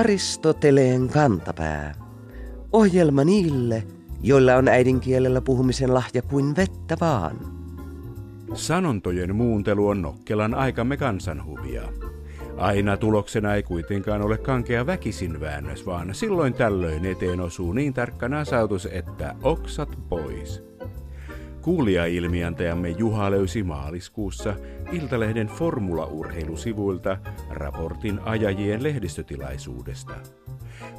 Aristoteleen kantapää. Ohjelma niille, joilla on äidinkielellä puhumisen lahja kuin vettä vaan. Sanontojen muuntelu on nokkelan aikamme kansanhuvia. Aina tuloksena ei kuitenkaan ole kankea väkisin väännös, vaan silloin tällöin eteen osuu niin tarkka nasautus, että oksat pois. Kuulija-ilmiantajamme Juha löysi maaliskuussa Iltalehden formulaurheilusivuilta raportin ajajien lehdistötilaisuudesta.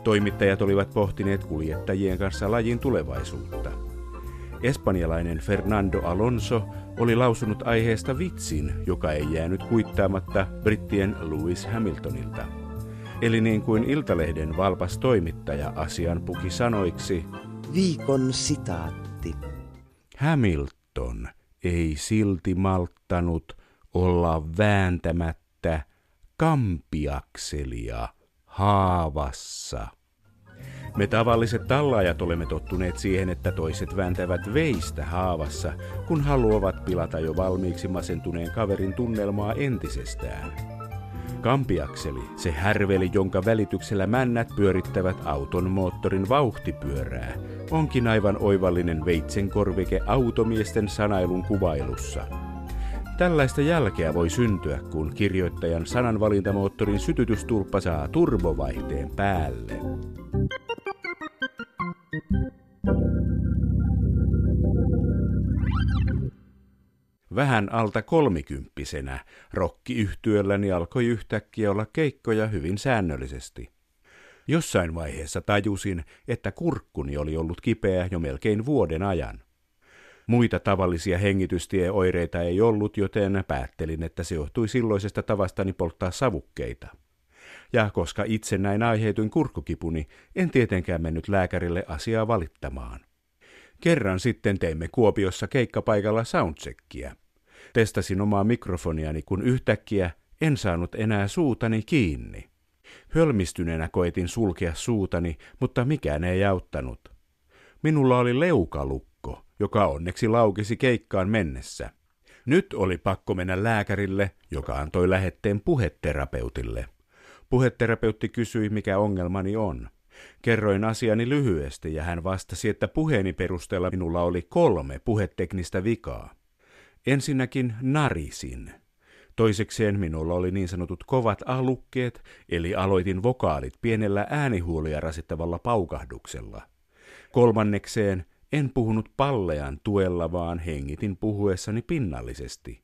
Toimittajat olivat pohtineet kuljettajien kanssa lajin tulevaisuutta. Espanjalainen Fernando Alonso oli lausunut aiheesta vitsin, joka ei jäänyt kuittaamatta brittien Lewis Hamiltonilta. Eli niin kuin Iltalehden valpas toimittaja asian puki sanoiksi, Viikon sitaatti. Hamilton ei silti malttanut olla vääntämättä kampiakselia haavassa. Me tavalliset tallaajat olemme tottuneet siihen, että toiset vääntävät veistä haavassa, kun haluavat pilata jo valmiiksi masentuneen kaverin tunnelmaa entisestään. Kampiakseli, se härveli, jonka välityksellä männät pyörittävät auton moottorin vauhtipyörää, onkin aivan oivallinen veitsenkorvike automiesten sanailun kuvailussa. Tällaista jälkeä voi syntyä, kun kirjoittajan sananvalintamoottorin sytytystulppa saa turbovaihteen päälle. Vähän alta kolmikymppisenä rokkiyhtyölläni alkoi yhtäkkiä olla keikkoja hyvin säännöllisesti. Jossain vaiheessa tajusin, että kurkkuni oli ollut kipeä jo melkein vuoden ajan. Muita tavallisia hengitystieoireita ei ollut, joten päättelin, että se johtui silloisesta tavastani polttaa savukkeita. Ja koska itse näin aiheutuin kurkkukipuni, en tietenkään mennyt lääkärille asiaa valittamaan. Kerran sitten teimme Kuopiossa keikkapaikalla soundcheckia. Testasin omaa mikrofoniani, kun yhtäkkiä en saanut enää suutani kiinni. Hölmistyneenä koetin sulkea suutani, mutta mikään ei auttanut. Minulla oli leukalukko, joka onneksi laukesi keikkaan mennessä. Nyt oli pakko mennä lääkärille, joka antoi lähetteen puheterapeutille. Puheterapeutti kysyi, mikä ongelmani on. Kerroin asiani lyhyesti ja hän vastasi, että puheeni perusteella minulla oli kolme puheteknistä vikaa. Ensinnäkin narisin. Toisekseen minulla oli niin sanotut kovat alukkeet, eli aloitin vokaalit pienellä äänihuolia rasittavalla paukahduksella. Kolmannekseen en puhunut pallean tuella, vaan hengitin puhuessani pinnallisesti.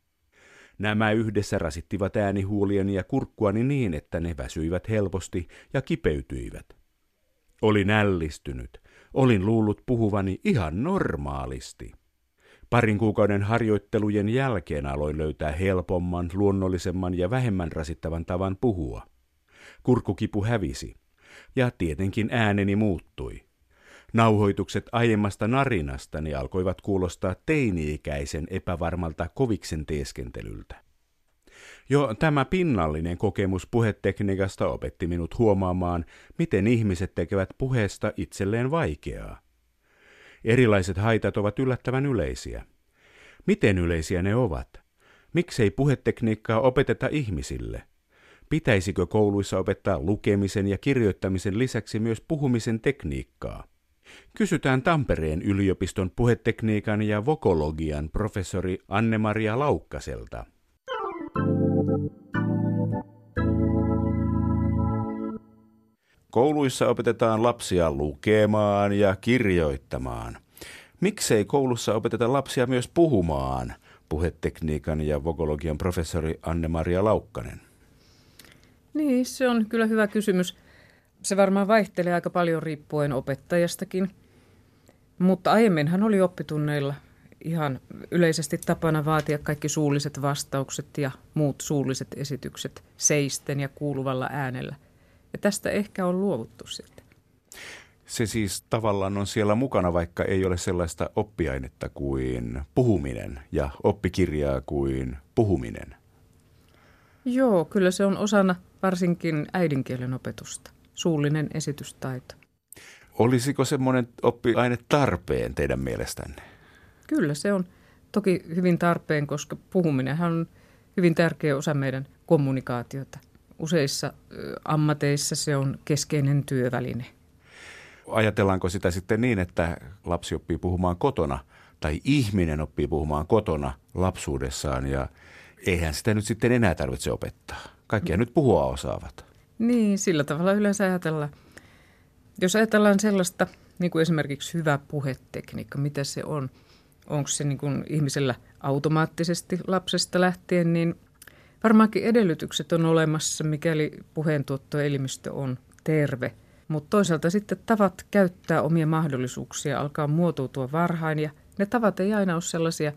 Nämä yhdessä rasittivat äänihuulieni ja kurkkuani niin, että ne väsyivät helposti ja kipeytyivät. Olin ällistynyt. Olin luullut puhuvani ihan normaalisti. Parin kuukauden harjoittelujen jälkeen aloin löytää helpomman, luonnollisemman ja vähemmän rasittavan tavan puhua. Kurkukipu hävisi. Ja tietenkin ääneni muuttui. Nauhoitukset aiemmasta narinastani alkoivat kuulostaa teini-ikäisen epävarmalta koviksen teeskentelyltä. Jo tämä pinnallinen kokemus puhetekniikasta opetti minut huomaamaan, miten ihmiset tekevät puheesta itselleen vaikeaa. Erilaiset haitat ovat yllättävän yleisiä. Miten yleisiä ne ovat? Miksei puhetekniikkaa opeteta ihmisille? Pitäisikö kouluissa opettaa lukemisen ja kirjoittamisen lisäksi myös puhumisen tekniikkaa? Kysytään Tampereen yliopiston puhetekniikan ja vokologian professori Anne-Maria Laukkaselta. Kouluissa opetetaan lapsia lukemaan ja kirjoittamaan. Miksei koulussa opeteta lapsia myös puhumaan? Puhetekniikan ja vokologian professori Anne-Maria Laukkanen. Niin, se on kyllä hyvä kysymys. Se varmaan vaihtelee aika paljon riippuen opettajastakin. Mutta aiemminhan oli oppitunneilla ihan yleisesti tapana vaatia kaikki suulliset vastaukset ja muut suulliset esitykset seisten ja kuuluvalla äänellä. Ja tästä ehkä on luovuttu sitten. Se siis tavallaan on siellä mukana, vaikka ei ole sellaista oppiainetta kuin puhuminen ja oppikirjaa kuin puhuminen. Joo, kyllä se on osana varsinkin äidinkielen opetusta, suullinen esitystaito. Olisiko semmoinen oppiaine tarpeen teidän mielestänne? Kyllä se on toki hyvin tarpeen, koska puhuminenhan on hyvin tärkeä osa meidän kommunikaatiota. Useissa ammateissa se on keskeinen työväline. Ajatellaanko sitä sitten niin, että lapsi oppii puhumaan kotona tai ihminen oppii puhumaan kotona lapsuudessaan ja eihän sitä nyt sitten enää tarvitse opettaa. Kaikkia nyt puhua osaavat. Niin, sillä tavalla yleensä ajatellaan. Jos ajatellaan sellaista, niin kuin esimerkiksi hyvä puhetekniikka, mitä se on, onko se niin kuin ihmisellä automaattisesti lapsesta lähtien, niin varmaankin edellytykset on olemassa, mikäli puheentuottoelimistö on terve. Mutta toisaalta sitten tavat käyttää omia mahdollisuuksia alkaa muotoutua varhain ja ne tavat ei aina ole sellaisia,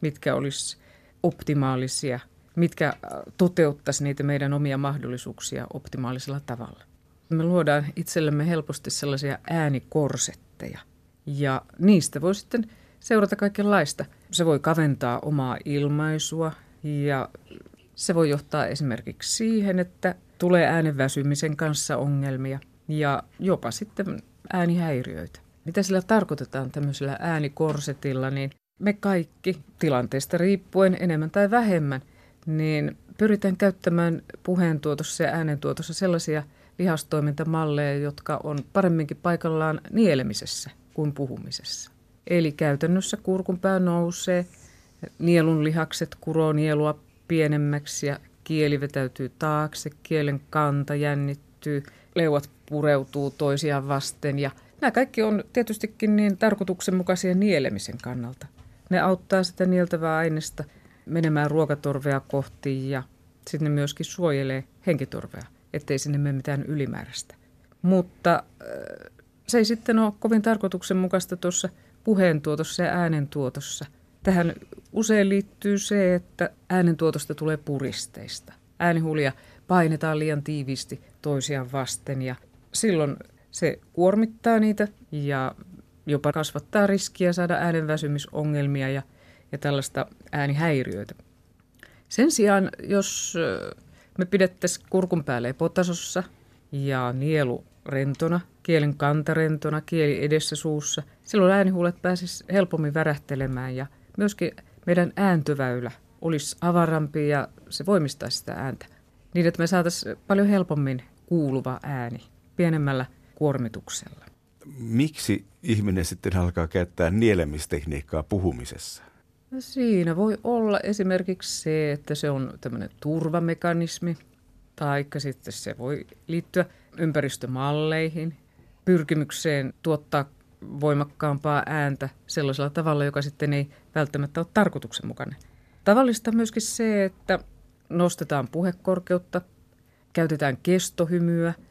mitkä olisi optimaalisia, mitkä äh, toteuttaisi niitä meidän omia mahdollisuuksia optimaalisella tavalla. Me luodaan itsellemme helposti sellaisia äänikorsetteja ja niistä voi sitten seurata kaikenlaista. Se voi kaventaa omaa ilmaisua ja se voi johtaa esimerkiksi siihen, että tulee äänen väsymisen kanssa ongelmia ja jopa sitten äänihäiriöitä. Mitä sillä tarkoitetaan tämmöisellä äänikorsetilla, niin me kaikki tilanteesta riippuen enemmän tai vähemmän, niin pyritään käyttämään puheentuotossa ja äänentuotossa sellaisia lihastoimintamalleja, jotka on paremminkin paikallaan nielemisessä kuin puhumisessa. Eli käytännössä kurkunpää nousee, nielun lihakset kuroo nielua pienemmäksi ja kieli vetäytyy taakse, kielen kanta jännittyy, leuat pureutuu toisiaan vasten ja nämä kaikki on tietystikin niin tarkoituksenmukaisia nielemisen kannalta. Ne auttaa sitä nieltävää aineesta menemään ruokatorvea kohti ja sitten ne myöskin suojelee henkitorvea, ettei sinne mene mitään ylimääräistä. Mutta äh, se ei sitten ole kovin tarkoituksenmukaista tuossa puheentuotossa ja äänentuotossa. Tähän usein liittyy se, että äänentuotosta tulee puristeista. Äänihulia painetaan liian tiiviisti toisiaan vasten ja silloin se kuormittaa niitä ja jopa kasvattaa riskiä saada äänenväsymisongelmia ja, ja tällaista äänihäiriöitä. Sen sijaan, jos me pidettäisiin kurkun päälle epotasossa ja nielu rentona, kielen kanta rentona, kieli edessä suussa, silloin äänihuulet pääsisi helpommin värähtelemään ja myöskin meidän ääntöväylä olisi avarampi ja se voimistaisi sitä ääntä. Niin, että me saataisiin paljon helpommin kuuluva ääni pienemmällä kuormituksella. Miksi ihminen sitten alkaa käyttää nielemistekniikkaa puhumisessa? No siinä voi olla esimerkiksi se, että se on tämmöinen turvamekanismi, tai sitten se voi liittyä ympäristömalleihin, pyrkimykseen tuottaa voimakkaampaa ääntä sellaisella tavalla, joka sitten ei välttämättä ole tarkoituksenmukainen. Tavallista myöskin se, että nostetaan puhekorkeutta, käytetään kestohymyä –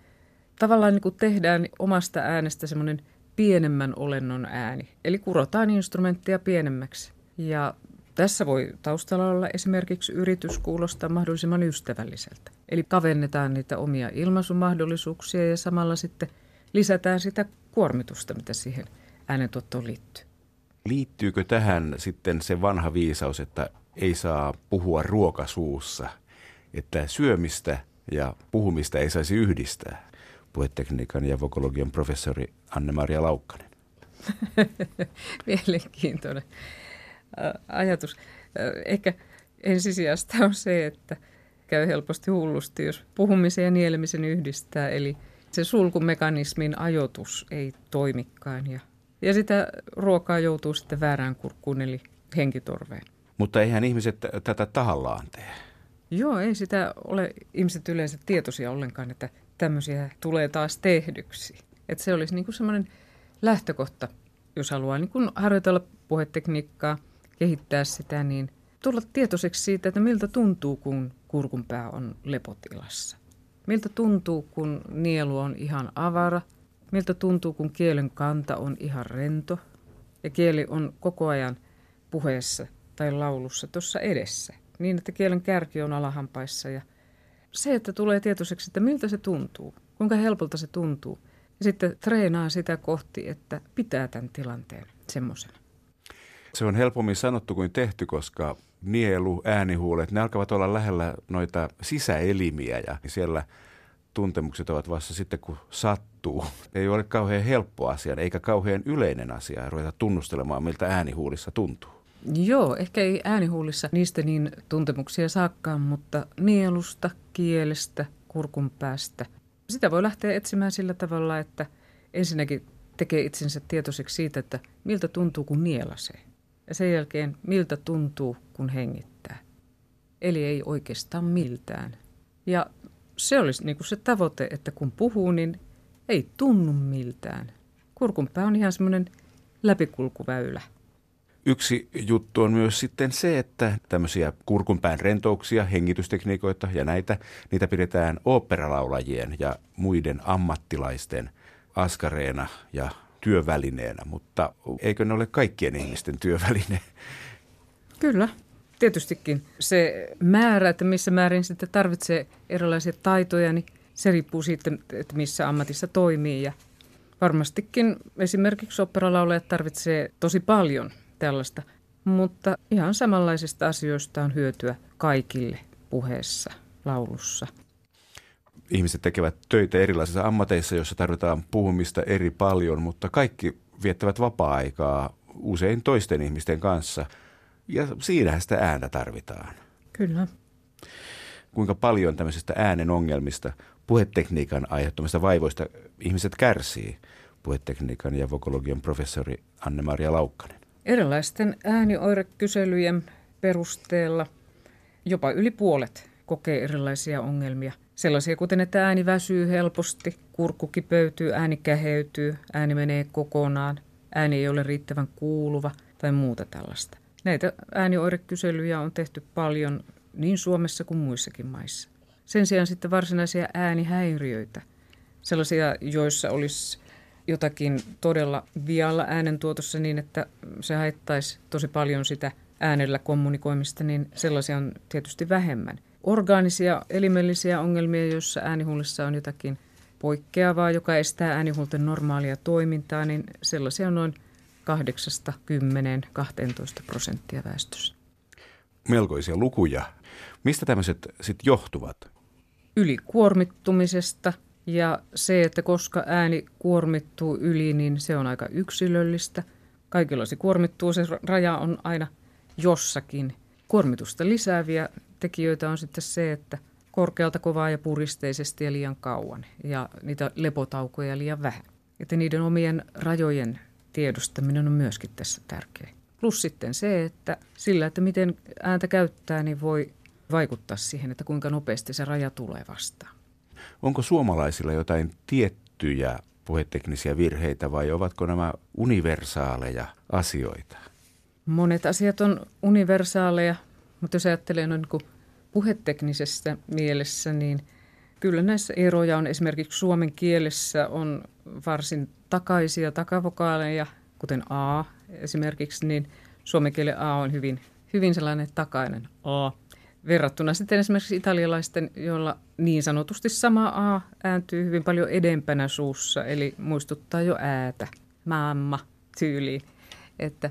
tavallaan niin kuin tehdään omasta äänestä semmoinen pienemmän olennon ääni. Eli kurotaan instrumenttia pienemmäksi. Ja tässä voi taustalla olla esimerkiksi yritys kuulostaa mahdollisimman ystävälliseltä. Eli kavennetaan niitä omia ilmaisumahdollisuuksia ja samalla sitten lisätään sitä kuormitusta, mitä siihen äänentuottoon liittyy. Liittyykö tähän sitten se vanha viisaus, että ei saa puhua ruokasuussa, että syömistä ja puhumista ei saisi yhdistää? puhetekniikan ja vokologian professori Anne-Maria Laukkanen. Mielenkiintoinen ajatus. Ehkä ensisijasta on se, että käy helposti hullusti, jos puhumisen ja nielemisen yhdistää. Eli se sulkumekanismin ajoitus ei toimikaan ja, ja sitä ruokaa joutuu sitten väärään kurkkuun eli henkitorveen. Mutta eihän ihmiset tätä tahallaan tee. Joo, ei sitä ole ihmiset yleensä tietoisia ollenkaan, että tämmöisiä tulee taas tehdyksi. Että se olisi niin kuin semmoinen lähtökohta, jos haluaa niin kuin harjoitella puhetekniikkaa, kehittää sitä, niin tulla tietoiseksi siitä, että miltä tuntuu, kun kurkunpää on lepotilassa. Miltä tuntuu, kun nielu on ihan avara. Miltä tuntuu, kun kielen kanta on ihan rento. Ja kieli on koko ajan puheessa tai laulussa tuossa edessä. Niin, että kielen kärki on alahampaissa ja se, että tulee tietoiseksi, että miltä se tuntuu, kuinka helpolta se tuntuu. Ja sitten treenaa sitä kohti, että pitää tämän tilanteen semmoisena. Se on helpommin sanottu kuin tehty, koska nielu, äänihuulet, ne alkavat olla lähellä noita sisäelimiä ja siellä tuntemukset ovat vasta sitten, kun sattuu. Ei ole kauhean helppo asia, eikä kauhean yleinen asia ruveta tunnustelemaan, miltä äänihuulissa tuntuu. Joo, ehkä ei äänihuulissa niistä niin tuntemuksia saakkaan, mutta nielusta, kielestä, kurkun päästä. Sitä voi lähteä etsimään sillä tavalla, että ensinnäkin tekee itsensä tietoiseksi siitä, että miltä tuntuu, kun nielasee. Ja sen jälkeen, miltä tuntuu, kun hengittää. Eli ei oikeastaan miltään. Ja se olisi niin kuin se tavoite, että kun puhuu, niin ei tunnu miltään. Kurkunpää on ihan semmoinen läpikulkuväylä. Yksi juttu on myös sitten se, että tämmöisiä kurkunpään rentouksia, hengitystekniikoita ja näitä, niitä pidetään oopperalaulajien ja muiden ammattilaisten askareena ja työvälineenä, mutta eikö ne ole kaikkien ihmisten työväline? Kyllä, tietystikin. Se määrä, että missä määrin sitten tarvitsee erilaisia taitoja, niin se riippuu siitä, että missä ammatissa toimii. Ja varmastikin esimerkiksi operalaulajat tarvitsee tosi paljon tällaista, mutta ihan samanlaisista asioista on hyötyä kaikille puheessa, laulussa. Ihmiset tekevät töitä erilaisissa ammateissa, joissa tarvitaan puhumista eri paljon, mutta kaikki viettävät vapaa-aikaa usein toisten ihmisten kanssa. Ja siinähän sitä ääntä tarvitaan. Kyllä. Kuinka paljon tämmöisestä äänen ongelmista, puhetekniikan aiheuttamista vaivoista ihmiset kärsii? Puhetekniikan ja vokologian professori Anne-Maria Laukkanen. Erilaisten äänioirekyselyjen perusteella jopa yli puolet kokee erilaisia ongelmia. Sellaisia kuten, että ääni väsyy helposti, kurkku kipeytyy, ääni käheytyy, ääni menee kokonaan, ääni ei ole riittävän kuuluva tai muuta tällaista. Näitä äänioirekyselyjä on tehty paljon niin Suomessa kuin muissakin maissa. Sen sijaan sitten varsinaisia äänihäiriöitä, sellaisia, joissa olisi jotakin todella vialla äänentuotossa niin, että se haittaisi tosi paljon sitä äänellä kommunikoimista, niin sellaisia on tietysti vähemmän. Orgaanisia, elimellisiä ongelmia, joissa äänihullissa on jotakin poikkeavaa, joka estää äänihuulten normaalia toimintaa, niin sellaisia on noin 8-10-12 prosenttia väestössä. Melkoisia lukuja. Mistä tämmöiset sitten johtuvat? Ylikuormittumisesta – ja se, että koska ääni kuormittuu yli, niin se on aika yksilöllistä. Kaikilla se kuormittuu, se raja on aina jossakin. Kuormitusta lisääviä tekijöitä on sitten se, että korkealta kovaa ja puristeisesti ja liian kauan ja niitä lepotaukoja liian vähän. Että niiden omien rajojen tiedostaminen on myöskin tässä tärkeä. Plus sitten se, että sillä, että miten ääntä käyttää, niin voi vaikuttaa siihen, että kuinka nopeasti se raja tulee vastaan. Onko suomalaisilla jotain tiettyjä puheteknisiä virheitä vai ovatko nämä universaaleja asioita? Monet asiat on universaaleja, mutta jos ajattelee noin niin puheteknisessä mielessä, niin kyllä näissä eroja on. Esimerkiksi suomen kielessä on varsin takaisia takavokaaleja, kuten A esimerkiksi, niin suomen kielen A on hyvin, hyvin sellainen takainen A. Verrattuna sitten esimerkiksi italialaisten, joilla niin sanotusti sama A ääntyy hyvin paljon edempänä suussa, eli muistuttaa jo äätä, mamma tyyliin. Että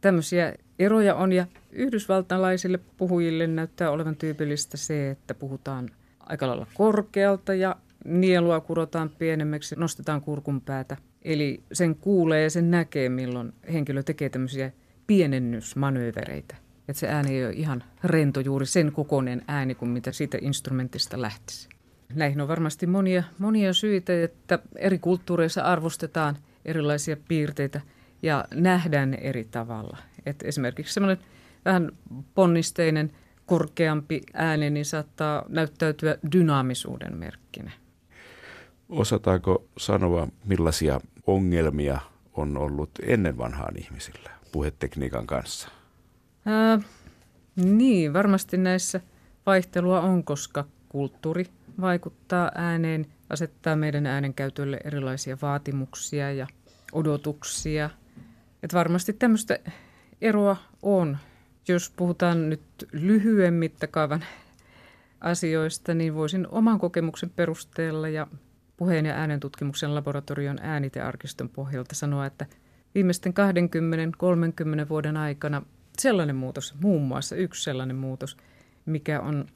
tämmöisiä eroja on ja yhdysvaltalaisille puhujille näyttää olevan tyypillistä se, että puhutaan aika lailla korkealta ja nielua kurotaan pienemmäksi, nostetaan kurkun päätä. Eli sen kuulee ja sen näkee, milloin henkilö tekee tämmöisiä pienennysmanöövereitä. Että se ääni ei ole ihan rento juuri sen kokoinen ääni kuin mitä siitä instrumentista lähtisi. Näihin on varmasti monia, monia syitä, että eri kulttuureissa arvostetaan erilaisia piirteitä ja nähdään ne eri tavalla. Et esimerkiksi semmoinen vähän ponnisteinen, korkeampi ääni niin saattaa näyttäytyä dynaamisuuden merkkinä. Osataanko sanoa, millaisia ongelmia on ollut ennen vanhaan ihmisillä puhetekniikan kanssa? Ää, niin, varmasti näissä vaihtelua on, koska kulttuuri vaikuttaa ääneen, asettaa meidän äänenkäytölle erilaisia vaatimuksia ja odotuksia. Et varmasti tämmöistä eroa on. Jos puhutaan nyt lyhyen mittakaavan asioista, niin voisin oman kokemuksen perusteella ja puheen ja äänentutkimuksen laboratorion äänitearkiston pohjalta sanoa, että viimeisten 20-30 vuoden aikana sellainen muutos, muun muassa yksi sellainen muutos, mikä on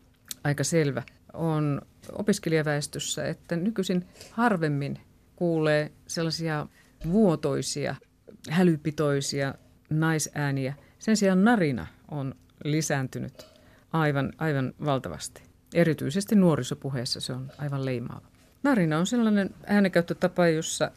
aika selvä, on opiskelijaväestössä, että nykyisin harvemmin kuulee sellaisia vuotoisia, hälypitoisia naisääniä. Sen sijaan narina on lisääntynyt aivan, aivan valtavasti. Erityisesti nuorisopuheessa se on aivan leimaava. Narina on sellainen äänenkäyttötapa, jossa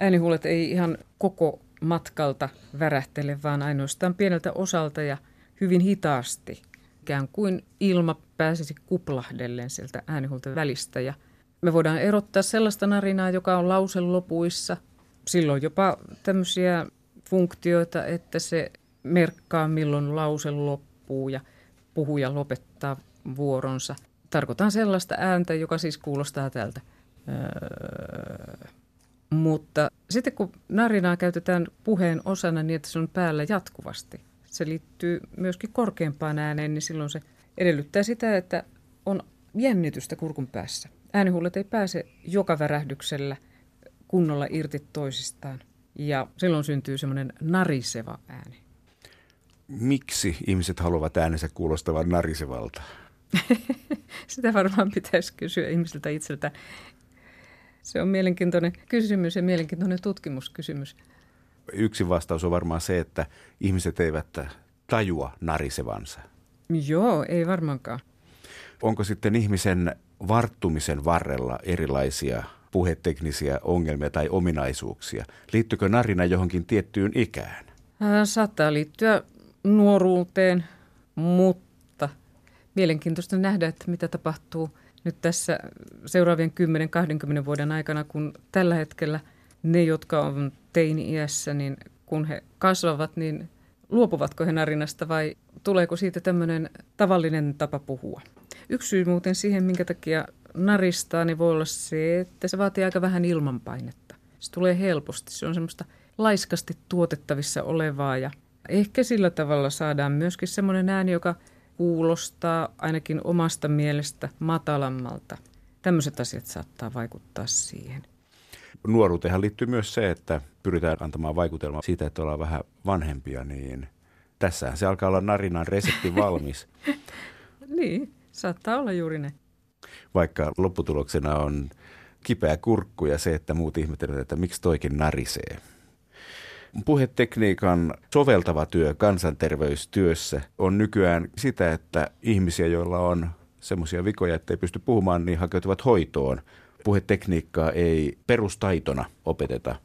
äänihuulet ei ihan koko matkalta värähtele, vaan ainoastaan pieneltä osalta ja hyvin hitaasti. Ikään kuin ilma pääsisi kuplahdellen sieltä äänihuulten välistä. Ja me voidaan erottaa sellaista narinaa, joka on lauselopuissa. Silloin jopa tämmöisiä funktioita, että se merkkaa milloin lause loppuu ja puhuja lopettaa vuoronsa. Tarkoitan sellaista ääntä, joka siis kuulostaa tältä. Öö. Mutta sitten kun narinaa käytetään puheen osana niin, että se on päällä jatkuvasti, se liittyy myöskin korkeampaan ääneen, niin silloin se edellyttää sitä, että on jännitystä kurkun päässä. Äänihuulet ei pääse joka värähdyksellä kunnolla irti toisistaan. Ja silloin syntyy semmoinen nariseva ääni. Miksi ihmiset haluavat äänensä kuulostavan narisevalta? Sitä varmaan pitäisi kysyä ihmisiltä itseltä. Se on mielenkiintoinen kysymys ja mielenkiintoinen tutkimuskysymys. Yksi vastaus on varmaan se, että ihmiset eivät tajua narisevansa. Joo, ei varmaankaan. Onko sitten ihmisen varttumisen varrella erilaisia puheteknisiä ongelmia tai ominaisuuksia? Liittyykö narina johonkin tiettyyn ikään? Saattaa liittyä nuoruuteen, mutta mielenkiintoista nähdä, että mitä tapahtuu nyt tässä seuraavien 10-20 vuoden aikana, kun tällä hetkellä ne, jotka on teini-iässä, niin kun he kasvavat, niin luopuvatko he narinasta vai tuleeko siitä tämmöinen tavallinen tapa puhua? Yksi syy muuten siihen, minkä takia naristaa, niin voi olla se, että se vaatii aika vähän ilmanpainetta. Se tulee helposti. Se on semmoista laiskasti tuotettavissa olevaa ja ehkä sillä tavalla saadaan myöskin semmoinen ääni, joka kuulostaa ainakin omasta mielestä matalammalta. Tämmöiset asiat saattaa vaikuttaa siihen. Nuoruuteen liittyy myös se, että pyritään antamaan vaikutelma siitä, että ollaan vähän vanhempia, niin tässähän se alkaa olla narinan resepti valmis. niin, saattaa olla juuri ne. Vaikka lopputuloksena on kipeä kurkku ja se, että muut ihmettelevät, että miksi toikin narisee. Puhetekniikan soveltava työ kansanterveystyössä on nykyään sitä, että ihmisiä, joilla on semmoisia vikoja, että ei pysty puhumaan, niin hakeutuvat hoitoon. Puhetekniikkaa ei perustaitona opeteta.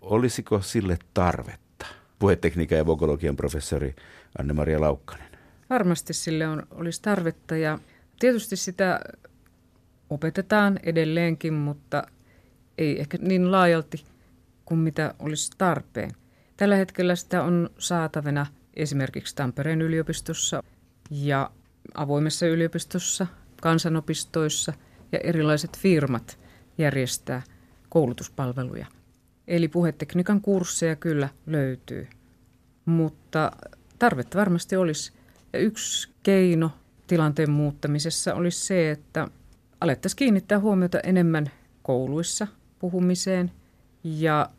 Olisiko sille tarvetta? Puhetekniikan ja vokologian professori Anne-Maria Laukkanen. Varmasti sille on, olisi tarvetta ja tietysti sitä opetetaan edelleenkin, mutta ei ehkä niin laajalti kuin mitä olisi tarpeen. Tällä hetkellä sitä on saatavana esimerkiksi Tampereen yliopistossa ja avoimessa yliopistossa, kansanopistoissa ja erilaiset firmat järjestää koulutuspalveluja. Eli puhetekniikan kursseja kyllä löytyy, mutta tarvetta varmasti olisi. Ja yksi keino tilanteen muuttamisessa olisi se, että alettaisiin kiinnittää huomiota enemmän kouluissa puhumiseen ja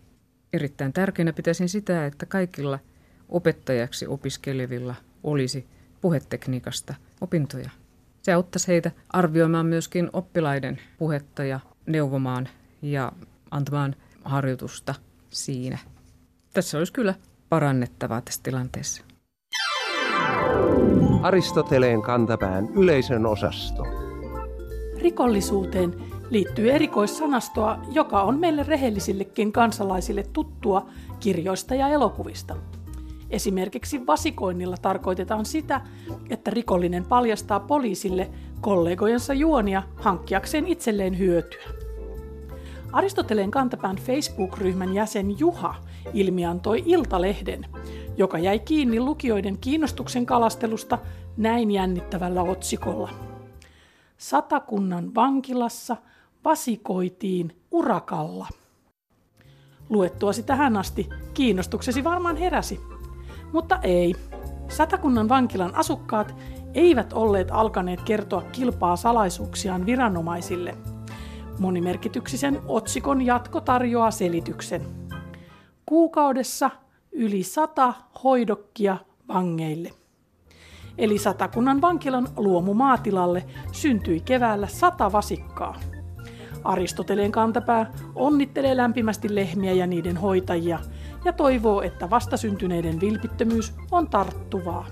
erittäin tärkeänä pitäisin sitä, että kaikilla opettajaksi opiskelevilla olisi puhetekniikasta opintoja. Se auttaisi heitä arvioimaan myöskin oppilaiden puhetta ja neuvomaan ja antamaan harjoitusta siinä. Tässä olisi kyllä parannettavaa tässä tilanteessa. Aristoteleen kantapään yleisön osasto. Rikollisuuteen liittyy erikoissanastoa, joka on meille rehellisillekin kansalaisille tuttua kirjoista ja elokuvista. Esimerkiksi vasikoinnilla tarkoitetaan sitä, että rikollinen paljastaa poliisille kollegojensa juonia hankkiakseen itselleen hyötyä. Aristoteleen kantapään Facebook-ryhmän jäsen Juha ilmiantoi Iltalehden, joka jäi kiinni lukijoiden kiinnostuksen kalastelusta näin jännittävällä otsikolla. Satakunnan vankilassa vasikoitiin urakalla. Luettuasi tähän asti kiinnostuksesi varmaan heräsi. Mutta ei. Satakunnan vankilan asukkaat eivät olleet alkaneet kertoa kilpaa salaisuuksiaan viranomaisille. Monimerkityksisen otsikon jatko tarjoaa selityksen. Kuukaudessa yli sata hoidokkia vangeille. Eli Satakunnan vankilan luomumaatilalle syntyi keväällä sata vasikkaa. Aristoteleen kantapää onnittelee lämpimästi lehmiä ja niiden hoitajia ja toivoo, että vastasyntyneiden vilpittömyys on tarttuvaa.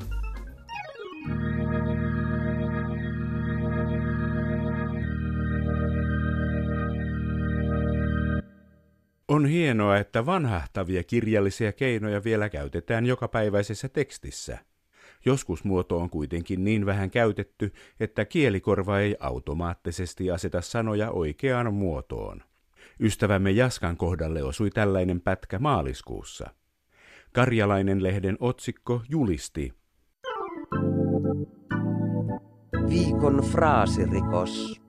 On hienoa, että vanhahtavia kirjallisia keinoja vielä käytetään jokapäiväisessä tekstissä – Joskus muoto on kuitenkin niin vähän käytetty, että kielikorva ei automaattisesti aseta sanoja oikeaan muotoon. Ystävämme Jaskan kohdalle osui tällainen pätkä maaliskuussa. Karjalainen lehden otsikko julisti. Viikon fraasirikos.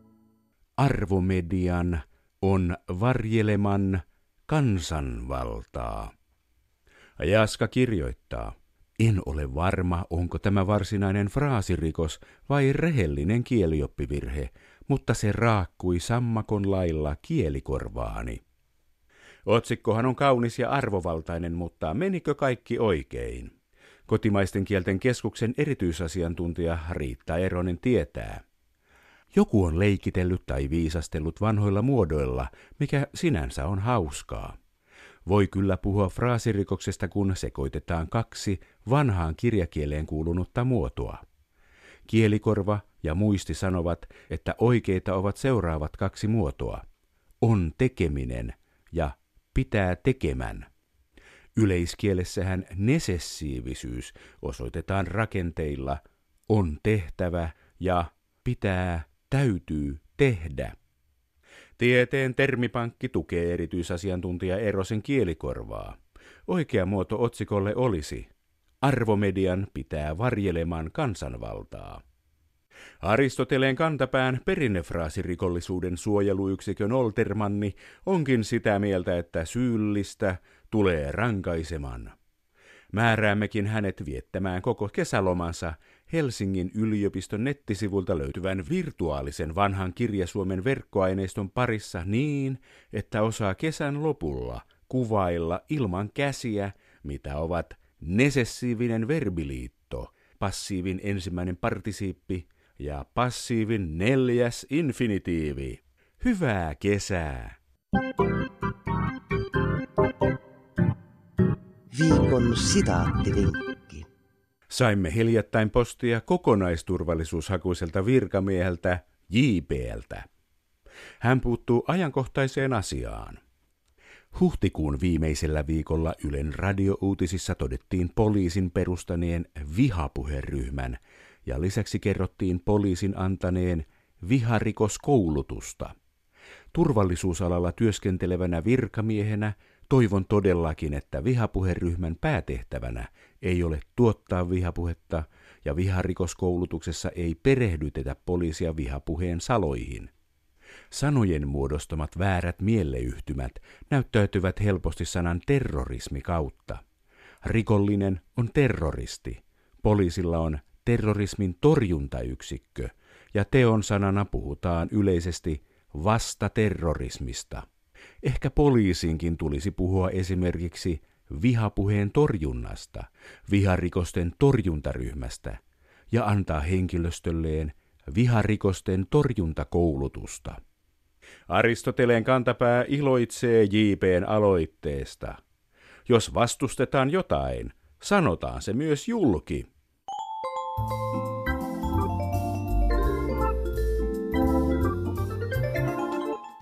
Arvomedian on varjeleman kansanvaltaa. Jaska kirjoittaa. En ole varma, onko tämä varsinainen fraasirikos vai rehellinen kielioppivirhe, mutta se raakkui sammakon lailla kielikorvaani. Otsikkohan on kaunis ja arvovaltainen, mutta menikö kaikki oikein? Kotimaisten kielten keskuksen erityisasiantuntija Riitta Eronen tietää. Joku on leikitellyt tai viisastellut vanhoilla muodoilla, mikä sinänsä on hauskaa. Voi kyllä puhua fraasirikoksesta, kun sekoitetaan kaksi vanhaan kirjakieleen kuulunutta muotoa. Kielikorva ja muisti sanovat, että oikeita ovat seuraavat kaksi muotoa. On tekeminen ja pitää tekemän. Yleiskielessähän nesessiivisyys osoitetaan rakenteilla on tehtävä ja pitää täytyy tehdä. Tieteen termipankki tukee erityisasiantuntija Erosen kielikorvaa. Oikea muoto otsikolle olisi Arvomedian pitää varjelemaan kansanvaltaa. Aristoteleen kantapään perinnefraasirikollisuuden suojeluyksikön Oltermanni onkin sitä mieltä, että syyllistä tulee rankaisemaan. Määräämmekin hänet viettämään koko kesälomansa Helsingin yliopiston nettisivulta löytyvän virtuaalisen vanhan kirjasuomen verkkoaineiston parissa niin, että osaa kesän lopulla kuvailla ilman käsiä, mitä ovat nesessiivinen verbiliitto, passiivin ensimmäinen partisiippi ja passiivin neljäs infinitiivi. Hyvää kesää! Viikon sitaattivinkki. Saimme hiljattain postia kokonaisturvallisuushakuiselta virkamieheltä JPltä. Hän puuttuu ajankohtaiseen asiaan. Huhtikuun viimeisellä viikolla Ylen radiouutisissa todettiin poliisin perustaneen vihapuheryhmän ja lisäksi kerrottiin poliisin antaneen viharikoskoulutusta. Turvallisuusalalla työskentelevänä virkamiehenä toivon todellakin, että vihapuheryhmän päätehtävänä ei ole tuottaa vihapuhetta ja viharikoskoulutuksessa ei perehdytetä poliisia vihapuheen saloihin. Sanojen muodostamat väärät mieleyhtymät näyttäytyvät helposti sanan terrorismi kautta. Rikollinen on terroristi. Poliisilla on terrorismin torjuntayksikkö ja teon sanana puhutaan yleisesti vasta terrorismista. Ehkä poliisinkin tulisi puhua esimerkiksi vihapuheen torjunnasta, viharikosten torjuntaryhmästä ja antaa henkilöstölleen viharikosten torjuntakoulutusta. Aristoteleen kantapää iloitsee JPn aloitteesta. Jos vastustetaan jotain, sanotaan se myös julki.